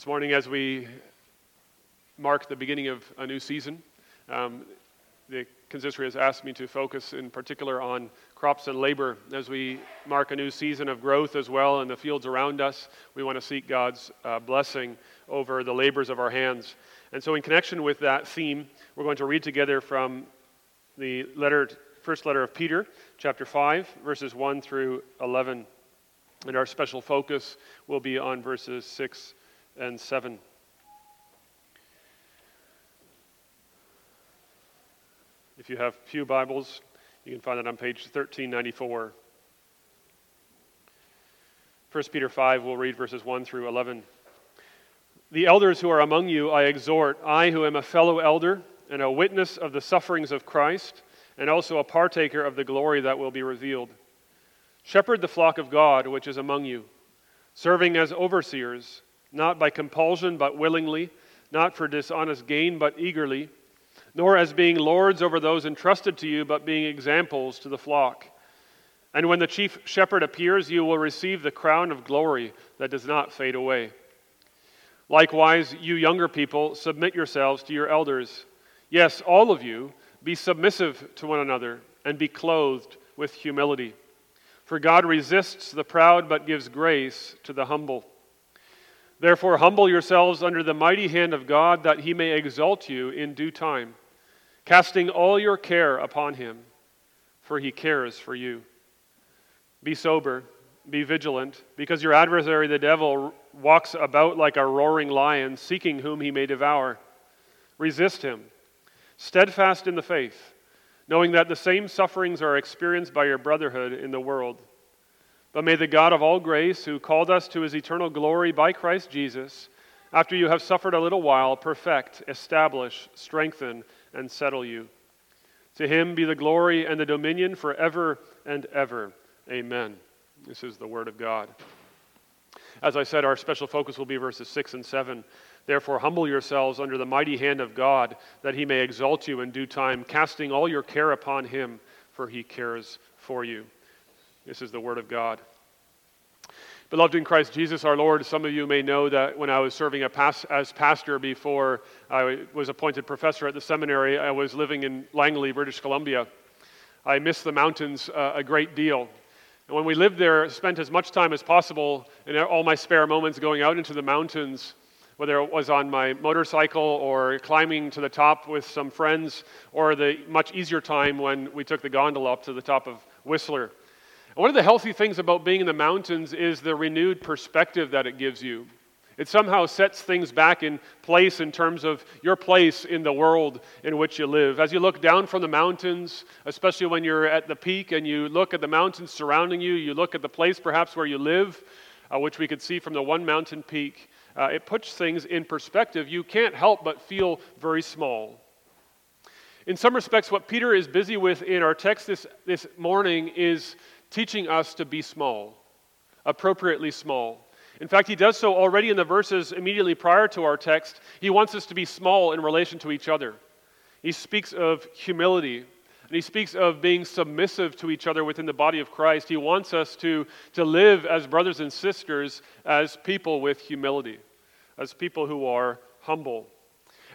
This morning, as we mark the beginning of a new season, um, the consistory has asked me to focus in particular on crops and labor as we mark a new season of growth as well in the fields around us. We want to seek God's uh, blessing over the labors of our hands. And so, in connection with that theme, we're going to read together from the letter, first letter of Peter, chapter 5, verses 1 through 11. And our special focus will be on verses 6 and 7. If you have Pew Bibles, you can find it on page 1394. 1 Peter 5, we'll read verses 1 through 11. The elders who are among you I exhort, I who am a fellow elder and a witness of the sufferings of Christ, and also a partaker of the glory that will be revealed. Shepherd the flock of God which is among you, serving as overseers not by compulsion, but willingly, not for dishonest gain, but eagerly, nor as being lords over those entrusted to you, but being examples to the flock. And when the chief shepherd appears, you will receive the crown of glory that does not fade away. Likewise, you younger people, submit yourselves to your elders. Yes, all of you, be submissive to one another and be clothed with humility. For God resists the proud, but gives grace to the humble. Therefore, humble yourselves under the mighty hand of God, that he may exalt you in due time, casting all your care upon him, for he cares for you. Be sober, be vigilant, because your adversary, the devil, walks about like a roaring lion, seeking whom he may devour. Resist him, steadfast in the faith, knowing that the same sufferings are experienced by your brotherhood in the world. But may the God of all grace, who called us to his eternal glory by Christ Jesus, after you have suffered a little while, perfect, establish, strengthen, and settle you. To him be the glory and the dominion forever and ever. Amen. This is the word of God. As I said, our special focus will be verses 6 and 7. Therefore, humble yourselves under the mighty hand of God, that he may exalt you in due time, casting all your care upon him, for he cares for you. This is the Word of God. Beloved in Christ Jesus our Lord, some of you may know that when I was serving as pastor before I was appointed professor at the seminary, I was living in Langley, British Columbia. I missed the mountains uh, a great deal. And when we lived there, spent as much time as possible in all my spare moments going out into the mountains, whether it was on my motorcycle or climbing to the top with some friends, or the much easier time when we took the gondola up to the top of Whistler. One of the healthy things about being in the mountains is the renewed perspective that it gives you. It somehow sets things back in place in terms of your place in the world in which you live. As you look down from the mountains, especially when you're at the peak and you look at the mountains surrounding you, you look at the place perhaps where you live, uh, which we could see from the one mountain peak, uh, it puts things in perspective. You can't help but feel very small. In some respects, what Peter is busy with in our text this, this morning is teaching us to be small, appropriately small. In fact, he does so already in the verses immediately prior to our text. He wants us to be small in relation to each other. He speaks of humility, and he speaks of being submissive to each other within the body of Christ. He wants us to, to live as brothers and sisters, as people with humility, as people who are humble.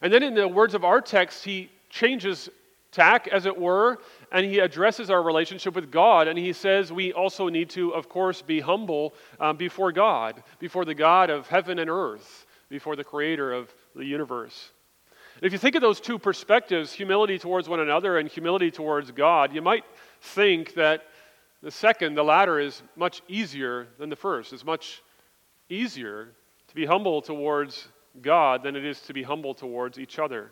And then in the words of our text, he changes tack, as it were, and he addresses our relationship with God. And he says we also need to, of course, be humble um, before God, before the God of heaven and earth, before the creator of the universe. if you think of those two perspectives, humility towards one another and humility towards God, you might think that the second, the latter, is much easier than the first. It's much easier to be humble towards God than it is to be humble towards each other.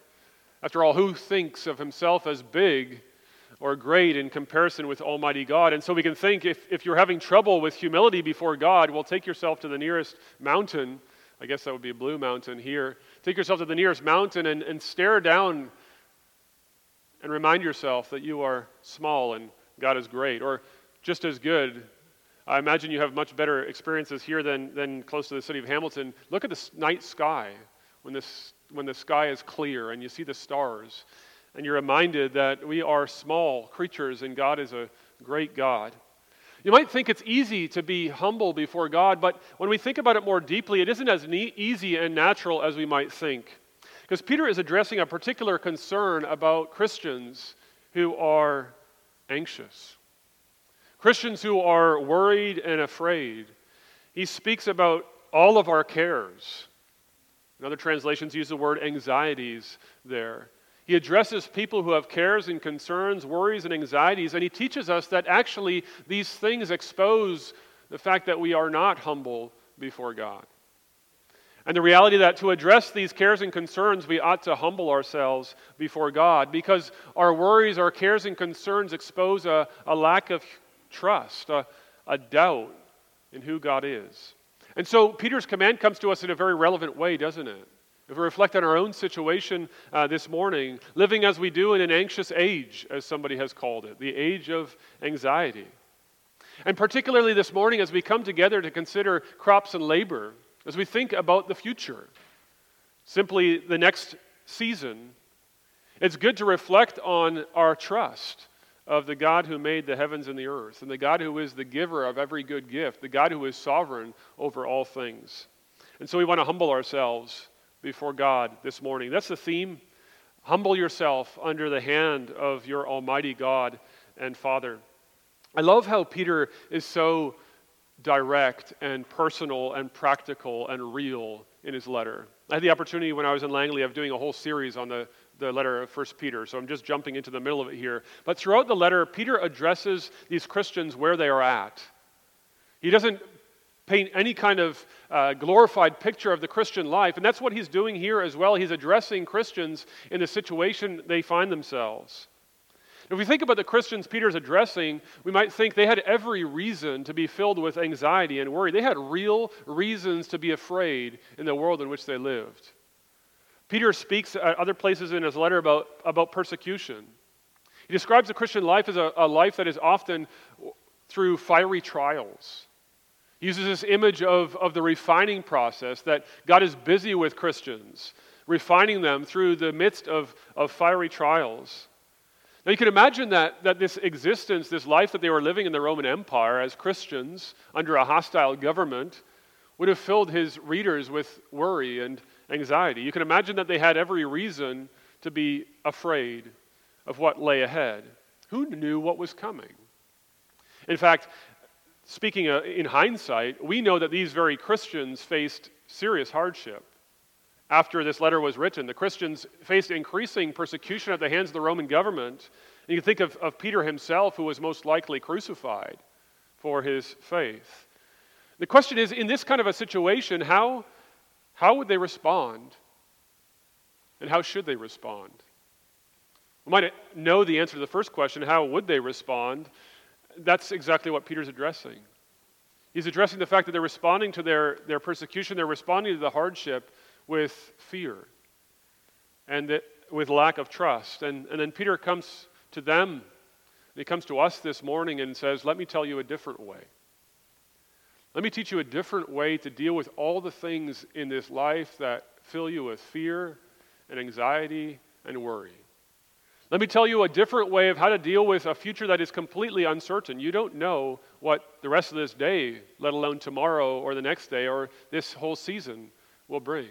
After all, who thinks of himself as big or great in comparison with Almighty God? And so we can think if, if you're having trouble with humility before God, well, take yourself to the nearest mountain. I guess that would be a blue mountain here. Take yourself to the nearest mountain and, and stare down and remind yourself that you are small and God is great. Or just as good, I imagine you have much better experiences here than, than close to the city of Hamilton. Look at the night sky when this when the sky is clear and you see the stars, and you're reminded that we are small creatures and God is a great God. You might think it's easy to be humble before God, but when we think about it more deeply, it isn't as easy and natural as we might think. Because Peter is addressing a particular concern about Christians who are anxious, Christians who are worried and afraid. He speaks about all of our cares. In other translations, use the word anxieties there. He addresses people who have cares and concerns, worries and anxieties, and he teaches us that actually these things expose the fact that we are not humble before God. And the reality that to address these cares and concerns, we ought to humble ourselves before God because our worries, our cares and concerns expose a, a lack of trust, a, a doubt in who God is. And so Peter's command comes to us in a very relevant way, doesn't it? If we reflect on our own situation uh, this morning, living as we do in an anxious age, as somebody has called it, the age of anxiety. And particularly this morning, as we come together to consider crops and labor, as we think about the future, simply the next season, it's good to reflect on our trust of the God who made the heavens and the earth, and the God who is the giver of every good gift, the God who is sovereign over all things. And so we want to humble ourselves before God this morning. That's the theme. Humble yourself under the hand of your Almighty God and Father. I love how Peter is so direct and personal and practical and real in his letter. I had the opportunity when I was in Langley of doing a whole series on the, the letter of 1 Peter, so I'm just jumping into the middle of it here. But throughout the letter, Peter addresses these Christians where they are at. He doesn't paint any kind of uh, glorified picture of the Christian life, and that's what he's doing here as well. He's addressing Christians in the situation they find themselves. If we think about the Christians Peter's addressing, we might think they had every reason to be filled with anxiety and worry. They had real reasons to be afraid in the world in which they lived. Peter speaks at other places in his letter about, about persecution. He describes the Christian life as a, a life that is often through fiery trials. Uses this image of, of the refining process that God is busy with Christians, refining them through the midst of, of fiery trials. Now, you can imagine that, that this existence, this life that they were living in the Roman Empire as Christians under a hostile government, would have filled his readers with worry and anxiety. You can imagine that they had every reason to be afraid of what lay ahead. Who knew what was coming? In fact, speaking uh, in hindsight, we know that these very Christians faced serious hardship after this letter was written. The Christians faced increasing persecution at the hands of the Roman government. And you can think of, of Peter himself, who was most likely crucified for his faith. The question is in this kind of a situation, how, how would they respond? And how should they respond? We might know the answer to the first question how would they respond? That's exactly what Peter's addressing. He's addressing the fact that they're responding to their, their persecution, they're responding to the hardship with fear and that, with lack of trust. And, and then Peter comes to them, and he comes to us this morning and says, Let me tell you a different way. Let me teach you a different way to deal with all the things in this life that fill you with fear and anxiety and worry. Let me tell you a different way of how to deal with a future that is completely uncertain. You don't know what the rest of this day, let alone tomorrow or the next day or this whole season, will bring.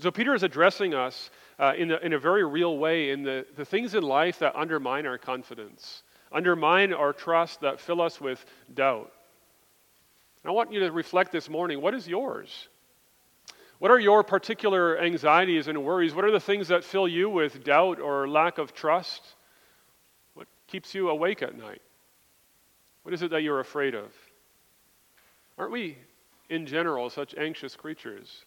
So Peter is addressing us uh, in, a, in a very real way in the, the things in life that undermine our confidence, undermine our trust, that fill us with doubt. I want you to reflect this morning what is yours? What are your particular anxieties and worries? What are the things that fill you with doubt or lack of trust? What keeps you awake at night? What is it that you're afraid of? Aren't we, in general, such anxious creatures?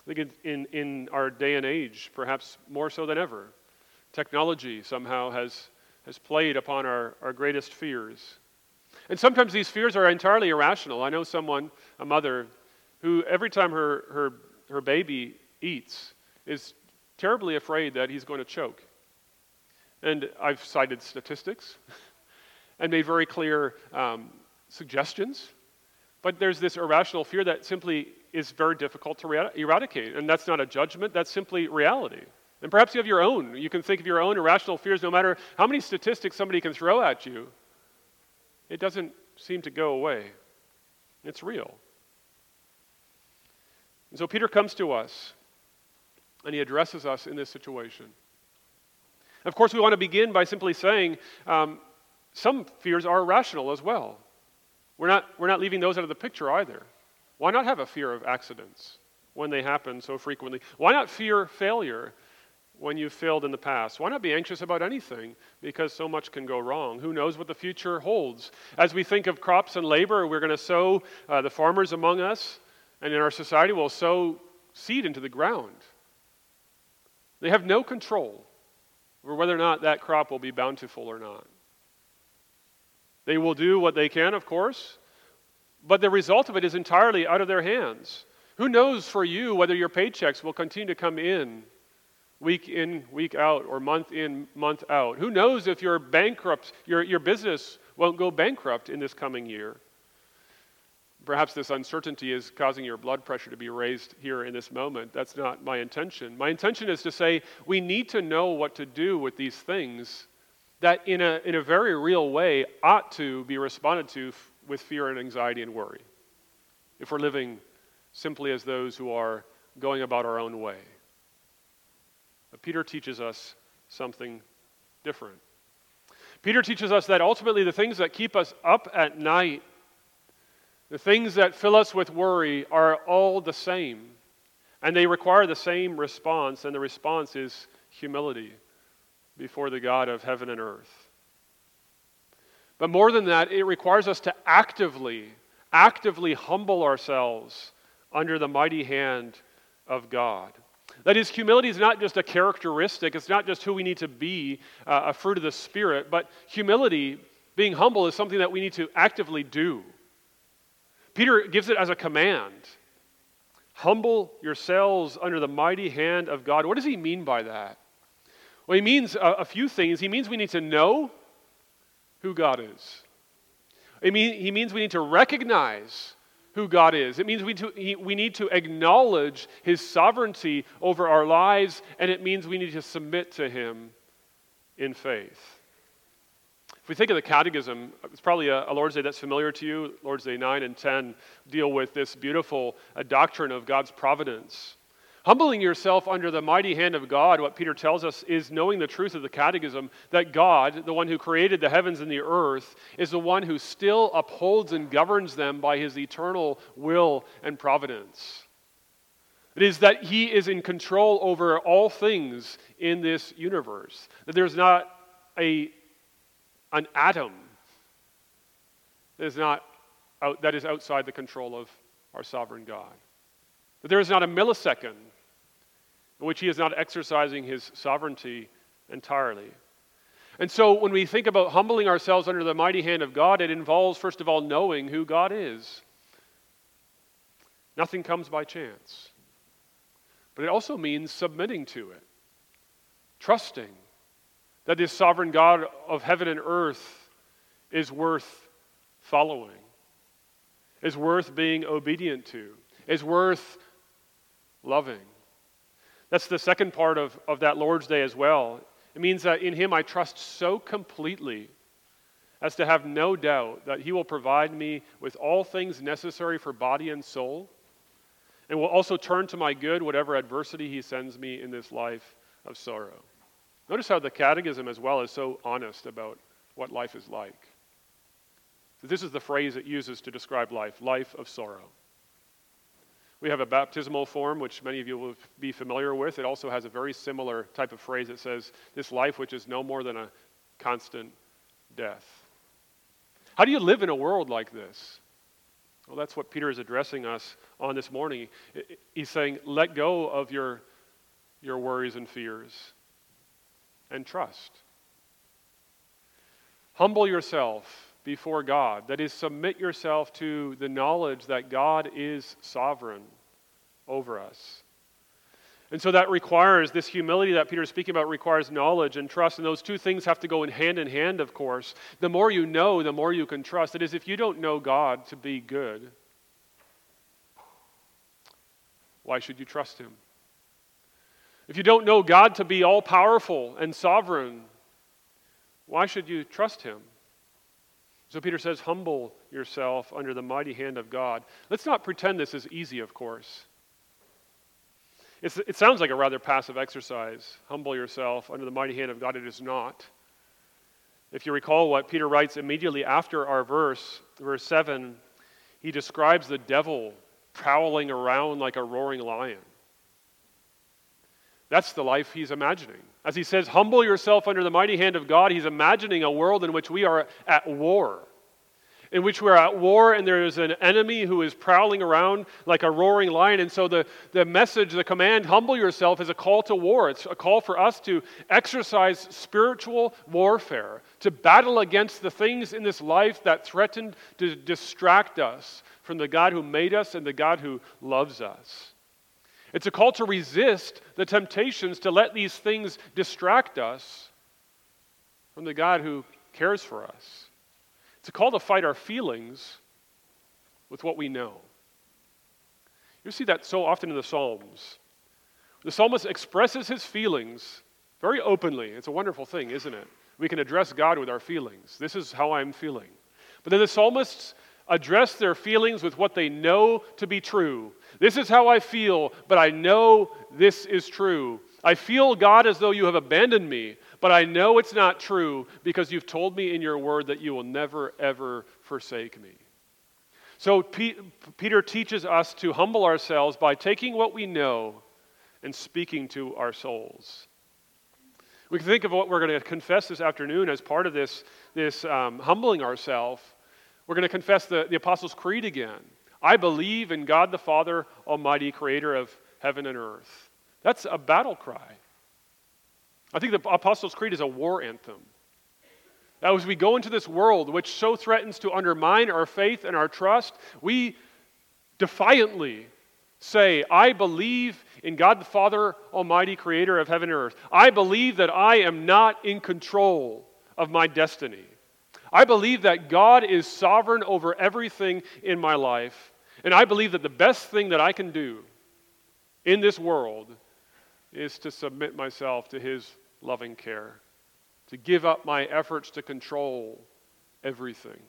I think in, in our day and age, perhaps more so than ever, technology somehow has, has played upon our, our greatest fears. And sometimes these fears are entirely irrational. I know someone, a mother, who every time her, her, her baby eats is terribly afraid that he's going to choke. And I've cited statistics and made very clear um, suggestions. But there's this irrational fear that simply is very difficult to eradicate. And that's not a judgment, that's simply reality. And perhaps you have your own. You can think of your own irrational fears, no matter how many statistics somebody can throw at you. it doesn't seem to go away. It's real. And so Peter comes to us and he addresses us in this situation. Of course, we want to begin by simply saying um, some fears are irrational as well. We're not, we're not leaving those out of the picture either. Why not have a fear of accidents when they happen so frequently? Why not fear failure when you've failed in the past? Why not be anxious about anything because so much can go wrong? Who knows what the future holds? As we think of crops and labor, we're going to sow, uh, the farmers among us and in our society will sow seed into the ground. They have no control over whether or not that crop will be bountiful or not. They will do what they can, of course, but the result of it is entirely out of their hands. Who knows for you whether your paychecks will continue to come in week in, week out, or month in, month out? Who knows if your bankrupt, your, your business won't go bankrupt in this coming year? Perhaps this uncertainty is causing your blood pressure to be raised here in this moment. That's not my intention. My intention is to say we need to know what to do with these things that, in a, in a very real way, ought to be responded to f- with fear and anxiety and worry if we're living simply as those who are going about our own way. But Peter teaches us something different. Peter teaches us that ultimately the things that keep us up at night the things that fill us with worry are all the same, and they require the same response, and the response is humility before the God of heaven and earth. But more than that, it requires us to actively, actively humble ourselves under the mighty hand of God. That is, humility is not just a characteristic, it's not just who we need to be, uh, a fruit of the Spirit, but humility, being humble, is something that we need to actively do. Peter gives it as a command Humble yourselves under the mighty hand of God. What does he mean by that? Well, he means a, a few things. He means we need to know who God is. It mean, he means we need to recognize who God is. It means we, to, he, we need to acknowledge his sovereignty over our lives, and it means we need to submit to him in faith. If we think of the Catechism, it's probably a, a, Lord's Day that's familiar to you. Lord's Day 9 and 10 deal with this beautiful uh, doctrine of God's providence. Humbling yourself under the mighty hand of God, what Peter tells us is knowing the truth of the Catechism that God, the one who created the heavens and the earth, is the one who still upholds and governs them by his eternal will and providence. It is that he is in control over all things in this universe, that there's not a an atom that is, not out, that is outside the control of our sovereign God. That there is not a millisecond in which he is not exercising his sovereignty entirely. And so when we think about humbling ourselves under the mighty hand of God, it involves, first of all, knowing who God is. Nothing comes by chance. But it also means submitting to it, trusting that this sovereign God of heaven and earth is worth following, is worth being obedient to, is worth loving. That's the second part of, of that Lord's Day as well. It means that in Him I trust so completely as to have no doubt that He will provide me with all things necessary for body and soul, and will also turn to my good whatever adversity He sends me in this life of sorrow. Notice how the Catechism, as well, is so honest about what life is like. This is the phrase it uses to describe life life of sorrow. We have a baptismal form, which many of you will be familiar with. It also has a very similar type of phrase that says, This life which is no more than a constant death. How do you live in a world like this? Well, that's what Peter is addressing us on this morning. He's saying, Let go of your, your worries and fears and trust. Humble yourself before God. That is, submit yourself to the knowledge that God is sovereign over us. And so that requires, this humility that Peter is speaking about requires knowledge and trust. And those two things have to go in hand in hand, of course. The more you know, the more you can trust. It is if you don't know God to be good, why should you trust Him? If you don't know God to be all powerful and sovereign, why should you trust Him? So Peter says, Humble yourself under the mighty hand of God. Let's not pretend this is easy, of course. It's, it sounds like a rather passive exercise. Humble yourself under the mighty hand of God. It is not. If you recall what Peter writes immediately after our verse, verse 7, he describes the devil prowling around like a roaring lion. That's the life he's imagining. As he says, Humble yourself under the mighty hand of God, he's imagining a world in which we are at war in which we're at war and there is an enemy who is prowling around like a roaring lion. And so the, the message, the command, humble yourself, is a call to war. It's a call for us to exercise spiritual warfare, to battle against the things in this life that threaten to distract us from the God who made us and the God who loves us. It's a call to resist the temptations to let these things distract us from the God who cares for us. It's a call to fight our feelings with what we know. You see that so often in the Psalms. The psalmist expresses his feelings very openly. It's a wonderful thing, isn't it? We can address God with our feelings. This is how I'm feeling. But then the psalmists address their feelings with what they know to be true. This is how I feel, but I know this is true. I feel, God, as though you have abandoned me, but I know it's not true because you've told me in your word that you will never, ever forsake me. So P- Peter teaches us to humble ourselves by taking what we know and speaking to our souls. We can think of what we're going to confess this afternoon as part of this, this um, humbling ourselves. We're going to confess the, the Apostles' Creed again. I believe in God the Father, Almighty, creator of heaven and earth. That's a battle cry. I think the Apostles' Creed is a war anthem. Now, as we go into this world which so threatens to undermine our faith and our trust, we defiantly say, I believe in God the Father, Almighty, creator of heaven and earth. I believe that I am not in control of my destiny. I believe that God is sovereign over everything in my life. And I believe that the best thing that I can do in this world is to submit myself to His loving care, to give up my efforts to control everything.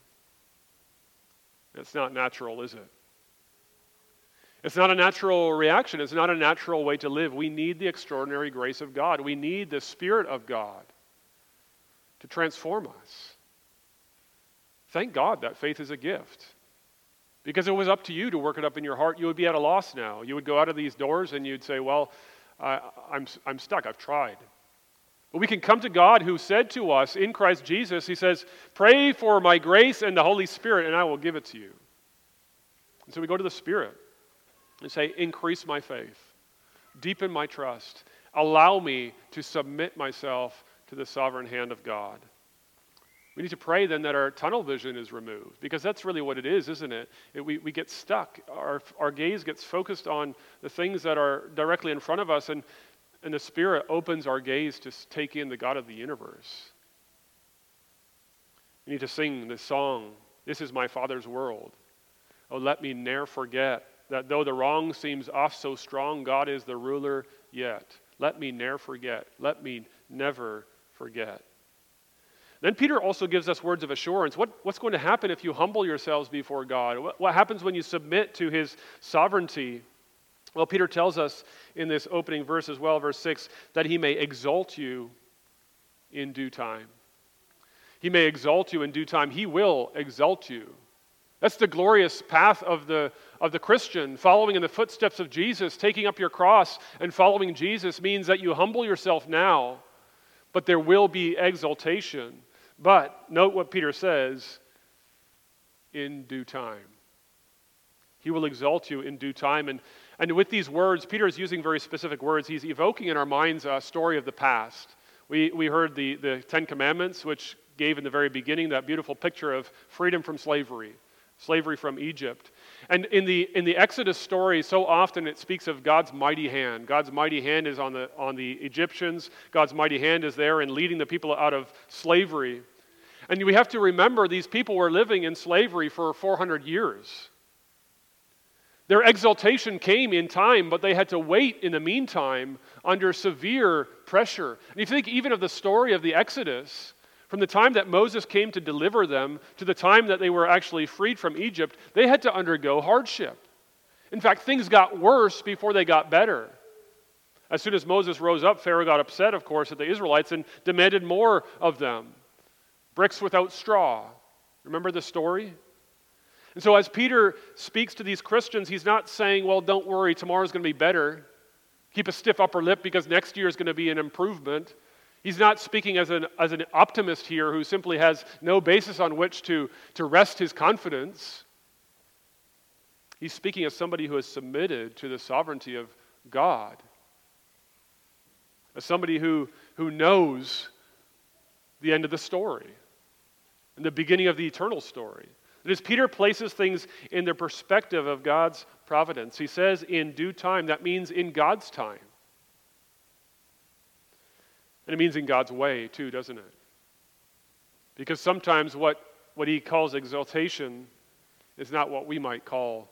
It's not natural, is it? It's not a natural reaction. It's not a natural way to live. We need the extraordinary grace of God. We need the Spirit of God to transform us. Thank God that faith is a gift. Because it was up to you to work it up in your heart, you would be at a loss now. You would go out of these doors and you'd say, Well, I, I'm, I'm stuck. I've tried. But we can come to God who said to us in Christ Jesus, He says, Pray for my grace and the Holy Spirit, and I will give it to you. And so we go to the Spirit and say, Increase my faith, deepen my trust, allow me to submit myself to the sovereign hand of God. We need to pray then that our tunnel vision is removed because that's really what it is, isn't it? it we, we get stuck. Our, our gaze gets focused on the things that are directly in front of us, and and the Spirit opens our gaze to take in the God of the universe. We need to sing this song This is my Father's world. Oh, let me ne'er forget that though the wrong seems oft so strong, God is the ruler yet. Let me ne'er forget. Let me never forget. Then Peter also gives us words of assurance. What, what's going to happen if you humble yourselves before God? What, what happens when you submit to his sovereignty? Well, Peter tells us in this opening verse as well, verse 6, that he may exalt you in due time. He may exalt you in due time. He will exalt you. That's the glorious path of the, of the Christian. Following in the footsteps of Jesus, taking up your cross and following Jesus means that you humble yourself now, but there will be exaltation. But note what Peter says in due time. He will exalt you in due time. And and with these words, Peter is using very specific words. He's evoking in our minds a story of the past. We, we heard the, the Ten Commandments, which gave in the very beginning that beautiful picture of freedom from slavery, slavery from Egypt. And in the, in the Exodus story, so often it speaks of God's mighty hand. God's mighty hand is on the, on the Egyptians, God's mighty hand is there in leading the people out of slavery. And we have to remember these people were living in slavery for 400 years. Their exaltation came in time, but they had to wait in the meantime under severe pressure. And if you think even of the story of the Exodus, From the time that Moses came to deliver them to the time that they were actually freed from Egypt, they had to undergo hardship. In fact, things got worse before they got better. As soon as Moses rose up, Pharaoh got upset, of course, at the Israelites and demanded more of them bricks without straw. Remember the story? And so, as Peter speaks to these Christians, he's not saying, Well, don't worry, tomorrow's going to be better. Keep a stiff upper lip because next year is going to be an improvement. He's not speaking as an, as an optimist here who simply has no basis on which to, to rest his confidence. He's speaking as somebody who has submitted to the sovereignty of God, as somebody who, who knows the end of the story and the beginning of the eternal story. That as Peter places things in the perspective of God's providence, he says in due time, that means in God's time. And it means in God's way, too, doesn't it? Because sometimes what, what he calls exaltation is not what we might call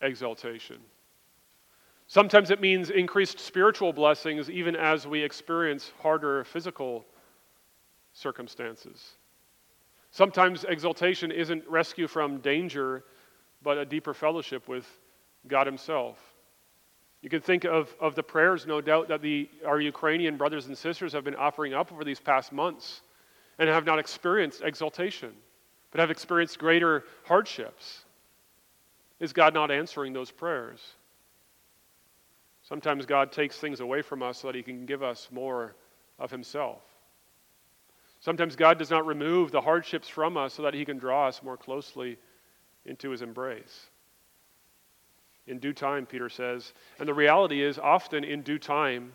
exaltation. Sometimes it means increased spiritual blessings even as we experience harder physical circumstances. Sometimes exaltation isn't rescue from danger, but a deeper fellowship with God Himself. You can think of, of the prayers, no doubt, that the, our Ukrainian brothers and sisters have been offering up over these past months and have not experienced exaltation, but have experienced greater hardships. Is God not answering those prayers? Sometimes God takes things away from us so that He can give us more of Himself. Sometimes God does not remove the hardships from us so that He can draw us more closely into His embrace. In due time, Peter says. And the reality is, often in due time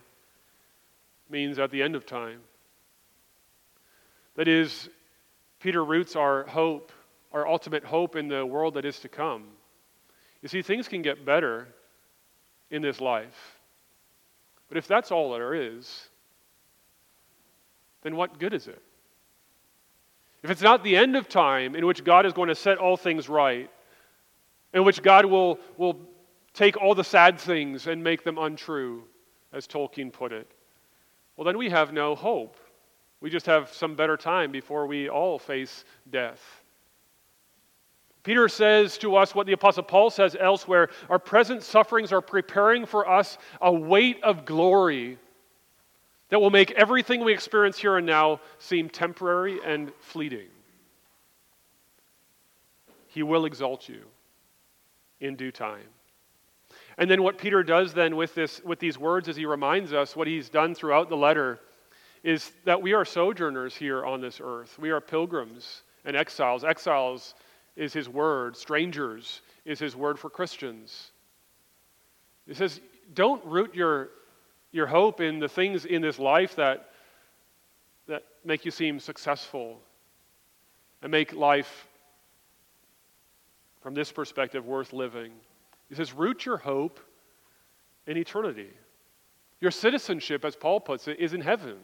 means at the end of time. That is, Peter roots our hope, our ultimate hope in the world that is to come. You see, things can get better in this life. But if that's all there is, then what good is it? if it's not the end of time in which God is going to set all things right, in which God will, will take all the sad things and make them untrue, as Tolkien put it, well, then we have no hope. We just have some better time before we all face death. Peter says to us what the Apostle Paul says elsewhere our present sufferings are preparing for us a weight of glory that will make everything we experience here and now seem temporary and fleeting. He will exalt you in due time. And then what Peter does then with this with these words as he reminds us what he's done throughout the letter is that we are sojourners here on this earth. We are pilgrims and exiles. Exiles is his word, strangers is his word for Christians. He says, don't root your your hope in the things in this life that, that make you seem successful and make life, from this perspective, worth living. He says, root your hope in eternity. Your citizenship, as Paul puts it, is in heaven.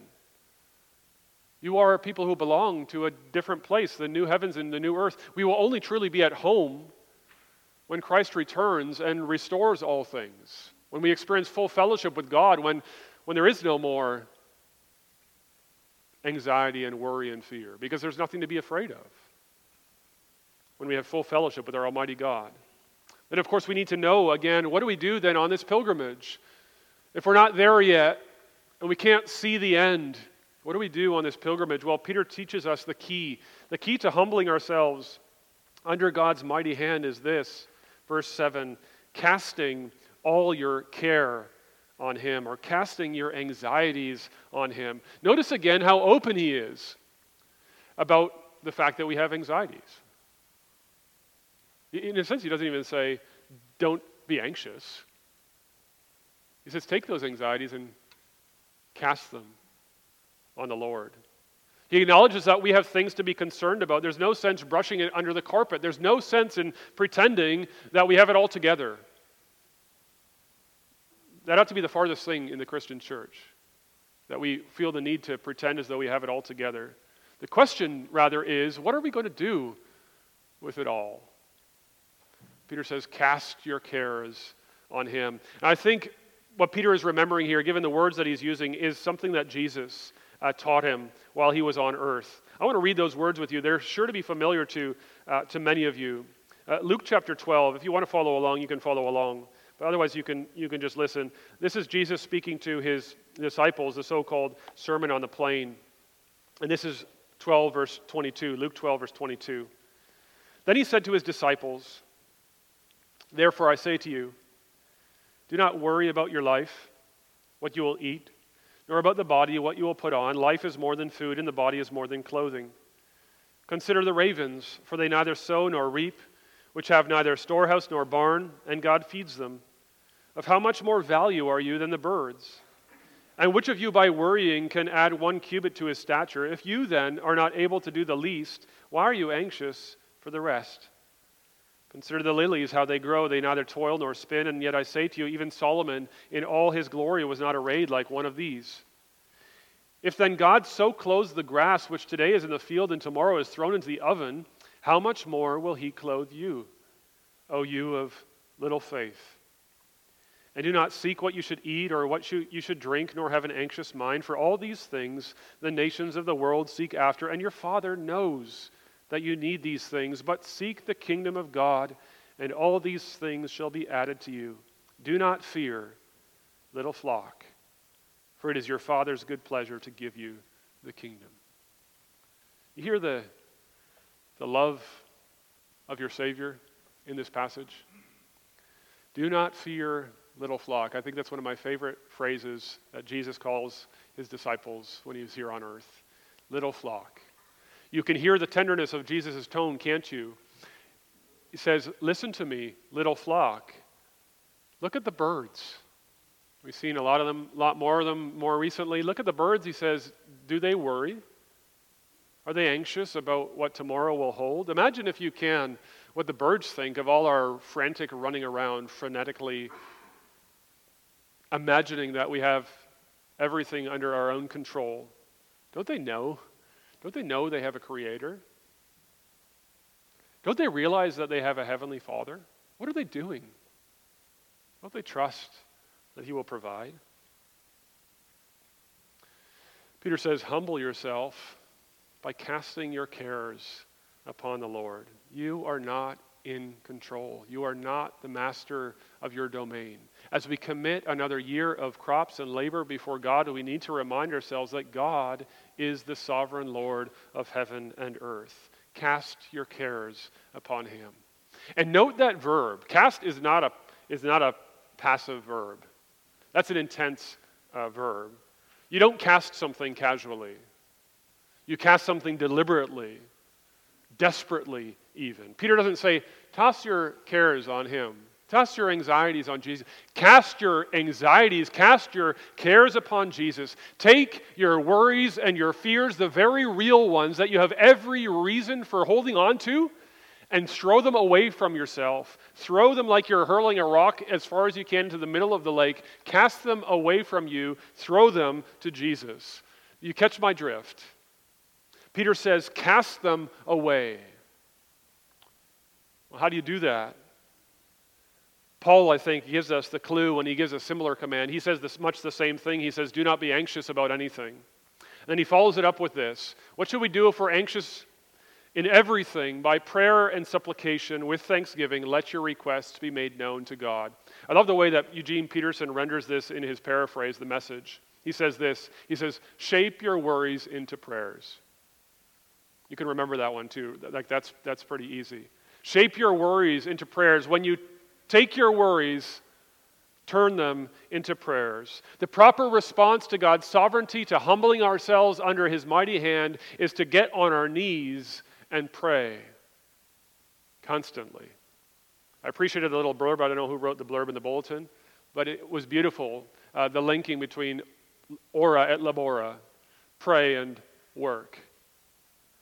You are people who belong to a different place, the new heavens and the new earth. We will only truly be at home when Christ returns and restores all things when we experience full fellowship with God, when, when there is no more anxiety and worry and fear, because there's nothing to be afraid of. When we have full fellowship with our Almighty God. Then, of course, we need to know again what do we do then on this pilgrimage? If we're not there yet and we can't see the end, what do we do on this pilgrimage? Well, Peter teaches us the key. The key to humbling ourselves under God's mighty hand is this verse 7 casting all your care on him or casting your anxieties on him. Notice again how open he is about the fact that we have anxieties. In a sense, he doesn't even say, don't be anxious. He says, take those anxieties and cast them on the Lord. He acknowledges that we have things to be concerned about. There's no sense brushing it under the carpet. There's no sense in pretending that we have it all together. That ought to be the farthest thing in the Christian church, that we feel the need to pretend as though we have it all together. The question, rather, is what are we going to do with it all? Peter says, Cast your cares on him. And I think what Peter is remembering here, given the words that he's using, is something that Jesus uh, taught him while he was on earth. I want to read those words with you. They're sure to be familiar to, uh, to many of you. Uh, Luke chapter 12, if you want to follow along, you can follow along. But otherwise, you can, you can just listen. This is Jesus speaking to his disciples, the so called Sermon on the Plain. And this is 12, verse 22, Luke 12, verse 22. Then he said to his disciples, Therefore I say to you, do not worry about your life, what you will eat, nor about the body, what you will put on. Life is more than food, and the body is more than clothing. Consider the ravens, for they neither sow nor reap, which have neither storehouse nor barn, and God feeds them. Of how much more value are you than the birds? And which of you, by worrying, can add one cubit to his stature? If you then are not able to do the least, why are you anxious for the rest? Consider the lilies, how they grow. They neither toil nor spin. And yet I say to you, even Solomon in all his glory was not arrayed like one of these. If then God so clothes the grass, which today is in the field and tomorrow is thrown into the oven, how much more will he clothe you, O you of little faith? And do not seek what you should eat or what you should drink, nor have an anxious mind, for all these things the nations of the world seek after, and your Father knows that you need these things. But seek the kingdom of God, and all these things shall be added to you. Do not fear, little flock, for it is your Father's good pleasure to give you the kingdom. You hear the, the love of your Savior in this passage? Do not fear, little flock. I think that's one of my favorite phrases that Jesus calls his disciples when he was here on earth. Little flock. You can hear the tenderness of Jesus' tone, can't you? He says, Listen to me, little flock. Look at the birds. We've seen a lot of them, a lot more of them more recently. Look at the birds, he says. Do they worry? Are they anxious about what tomorrow will hold? Imagine, if you can, what the birds think of all our frantic running around frenetically imagining that we have everything under our own control. Don't they know? Don't they know they have a creator? Don't they realize that they have a heavenly father? What are they doing? Don't they trust that he will provide? Peter says, Humble yourself by casting your cares upon the Lord. You are not in control. You are not the master of your domain. As we commit another year of crops and labor before God, we need to remind ourselves that God is the sovereign Lord of heaven and earth. Cast your cares upon him. And note that verb. Cast is not a, is not a passive verb, that's an intense uh, verb. You don't cast something casually, you cast something deliberately, desperately, even. Peter doesn't say, toss your cares on him. Toss your anxieties on Jesus. Cast your anxieties, cast your cares upon Jesus. Take your worries and your fears, the very real ones that you have every reason for holding on to, and throw them away from yourself. Throw them like you're hurling a rock as far as you can to the middle of the lake. Cast them away from you. Throw them to Jesus. You catch my drift. Peter says, Cast them away. Well, how do you do that? Paul, I think, gives us the clue when he gives a similar command. He says this much the same thing. He says, Do not be anxious about anything. And then he follows it up with this What should we do if we're anxious in everything? By prayer and supplication with thanksgiving, let your requests be made known to God. I love the way that Eugene Peterson renders this in his paraphrase, the message. He says this He says, Shape your worries into prayers. You can remember that one too. Like that's, that's pretty easy. Shape your worries into prayers. When you take your worries, turn them into prayers. The proper response to God's sovereignty, to humbling ourselves under His mighty hand, is to get on our knees and pray constantly. I appreciated the little blurb. I don't know who wrote the blurb in the bulletin, but it was beautiful. Uh, the linking between ora et labora, pray and work.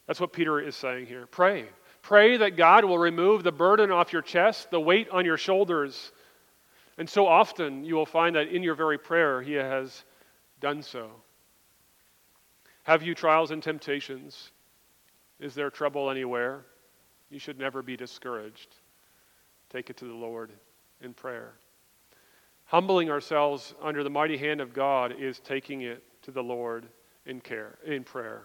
That's what Peter is saying here. Pray. Pray that God will remove the burden off your chest, the weight on your shoulders. And so often you will find that in your very prayer, He has done so. Have you trials and temptations? Is there trouble anywhere? You should never be discouraged. Take it to the Lord in prayer. Humbling ourselves under the mighty hand of God is taking it to the Lord in care, in prayer.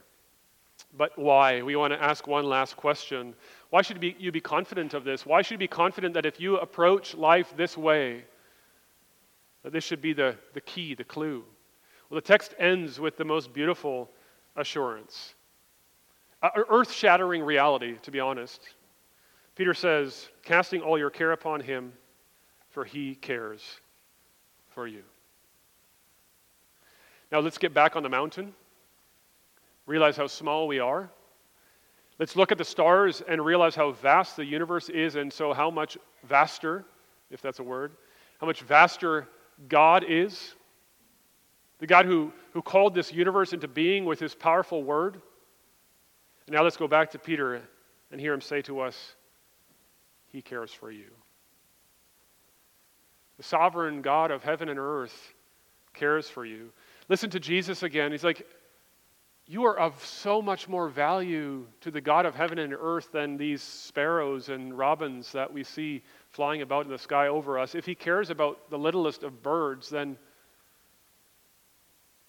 But why? We want to ask one last question. Why should you be confident of this? Why should you be confident that if you approach life this way, that this should be the, the key, the clue? Well, the text ends with the most beautiful assurance. Earth shattering reality, to be honest. Peter says, casting all your care upon him, for he cares for you. Now let's get back on the mountain, realize how small we are. Let's look at the stars and realize how vast the universe is, and so how much vaster, if that's a word, how much vaster God is. The God who, who called this universe into being with his powerful word. And now let's go back to Peter and hear him say to us, He cares for you. The sovereign God of heaven and earth cares for you. Listen to Jesus again. He's like, You are of so much more value to the God of heaven and earth than these sparrows and robins that we see flying about in the sky over us. If He cares about the littlest of birds, then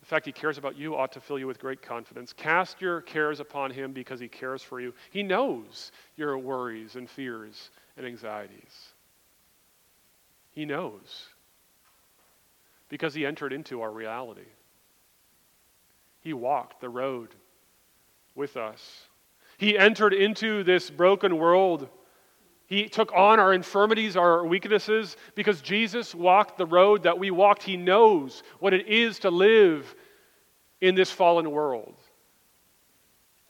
the fact He cares about you ought to fill you with great confidence. Cast your cares upon Him because He cares for you. He knows your worries and fears and anxieties. He knows because He entered into our reality. He walked the road with us. He entered into this broken world. He took on our infirmities, our weaknesses, because Jesus walked the road that we walked. He knows what it is to live in this fallen world.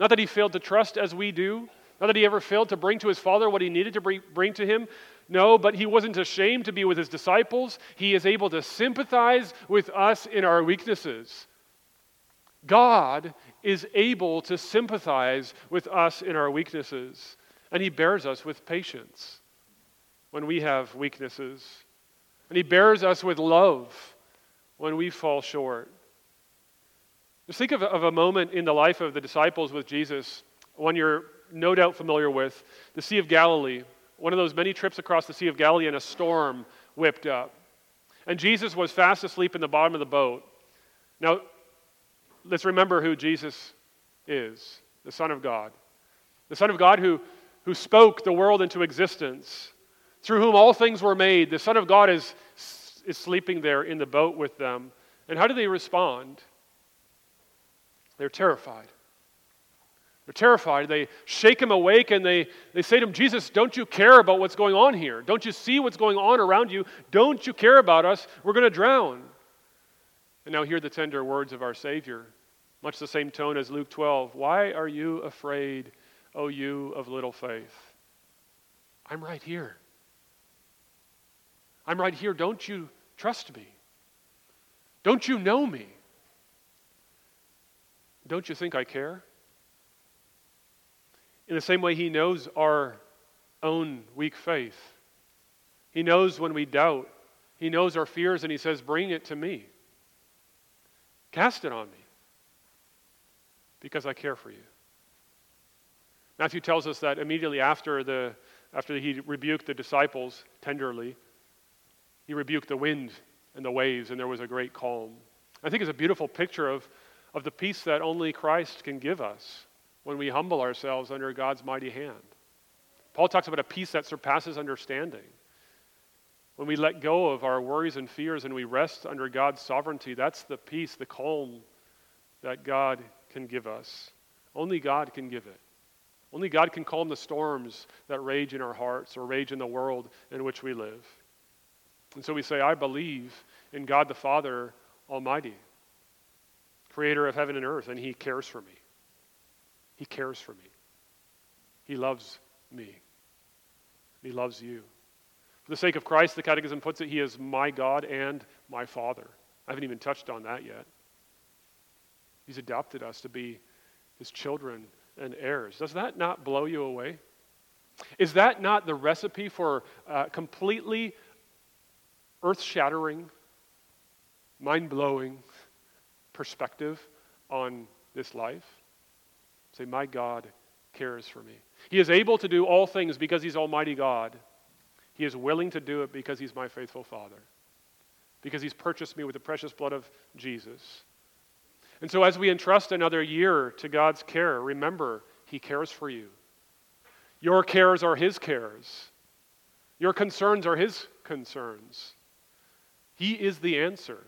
Not that he failed to trust as we do, not that he ever failed to bring to his Father what he needed to bring to him. No, but he wasn't ashamed to be with his disciples. He is able to sympathize with us in our weaknesses. God is able to sympathize with us in our weaknesses, and He bears us with patience when we have weaknesses, and He bears us with love when we fall short. Just think of, of a moment in the life of the disciples with Jesus, one you're no doubt familiar with the Sea of Galilee, one of those many trips across the Sea of Galilee, and a storm whipped up. And Jesus was fast asleep in the bottom of the boat. Now, let's remember who Jesus is the Son of God. The Son of God who, who spoke the world into existence, through whom all things were made. The Son of God is, is sleeping there in the boat with them. And how do they respond? They're terrified. They're terrified. They shake him awake and they, they say to him, Jesus, don't you care about what's going on here? Don't you see what's going on around you? Don't you care about us? We're going to drown. And now hear the tender words of our Savior, much the same tone as Luke 12. Why are you afraid, O you of little faith? I'm right here. I'm right here. Don't you trust me? Don't you know me? Don't you think I care? In the same way, He knows our own weak faith. He knows when we doubt. He knows our fears, and He says, Bring it to me. Cast it on me because I care for you. Matthew tells us that immediately after, the, after he rebuked the disciples tenderly, he rebuked the wind and the waves, and there was a great calm. I think it's a beautiful picture of, of the peace that only Christ can give us when we humble ourselves under God's mighty hand. Paul talks about a peace that surpasses understanding. When we let go of our worries and fears and we rest under God's sovereignty, that's the peace, the calm that God can give us. Only God can give it. Only God can calm the storms that rage in our hearts or rage in the world in which we live. And so we say, I believe in God the Father Almighty, creator of heaven and earth, and He cares for me. He cares for me. He loves me. He loves you. For the sake of Christ, the Catechism puts it, He is my God and my Father. I haven't even touched on that yet. He's adopted us to be His children and heirs. Does that not blow you away? Is that not the recipe for uh, completely earth shattering, mind blowing perspective on this life? Say, My God cares for me. He is able to do all things because He's Almighty God. He is willing to do it because He's my faithful Father, because He's purchased me with the precious blood of Jesus. And so, as we entrust another year to God's care, remember, He cares for you. Your cares are His cares, your concerns are His concerns. He is the answer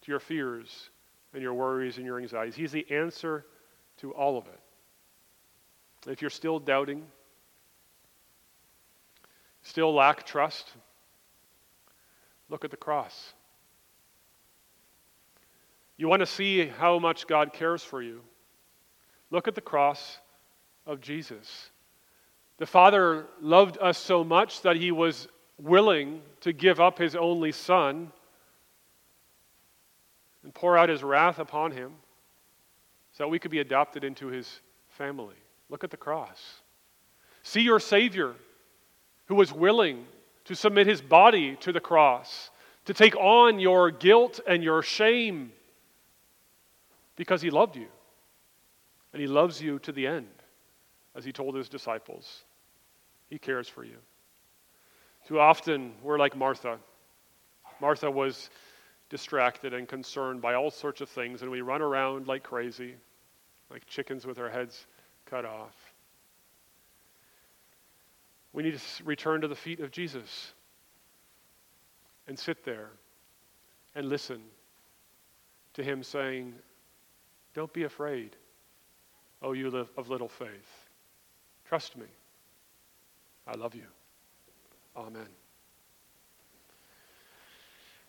to your fears and your worries and your anxieties. He's the answer to all of it. If you're still doubting, still lack trust, look at the cross. You want to see how much God cares for you? Look at the cross of Jesus. The Father loved us so much that he was willing to give up his only Son and pour out his wrath upon him so that we could be adopted into his family. Look at the cross. See your Savior who was willing to submit his body to the cross, to take on your guilt and your shame because he loved you. And he loves you to the end, as he told his disciples. He cares for you. Too often, we're like Martha. Martha was distracted and concerned by all sorts of things, and we run around like crazy, like chickens with our heads cut off. We need to return to the feet of Jesus and sit there and listen to him saying, Don't be afraid, O you of little faith. Trust me. I love you. Amen.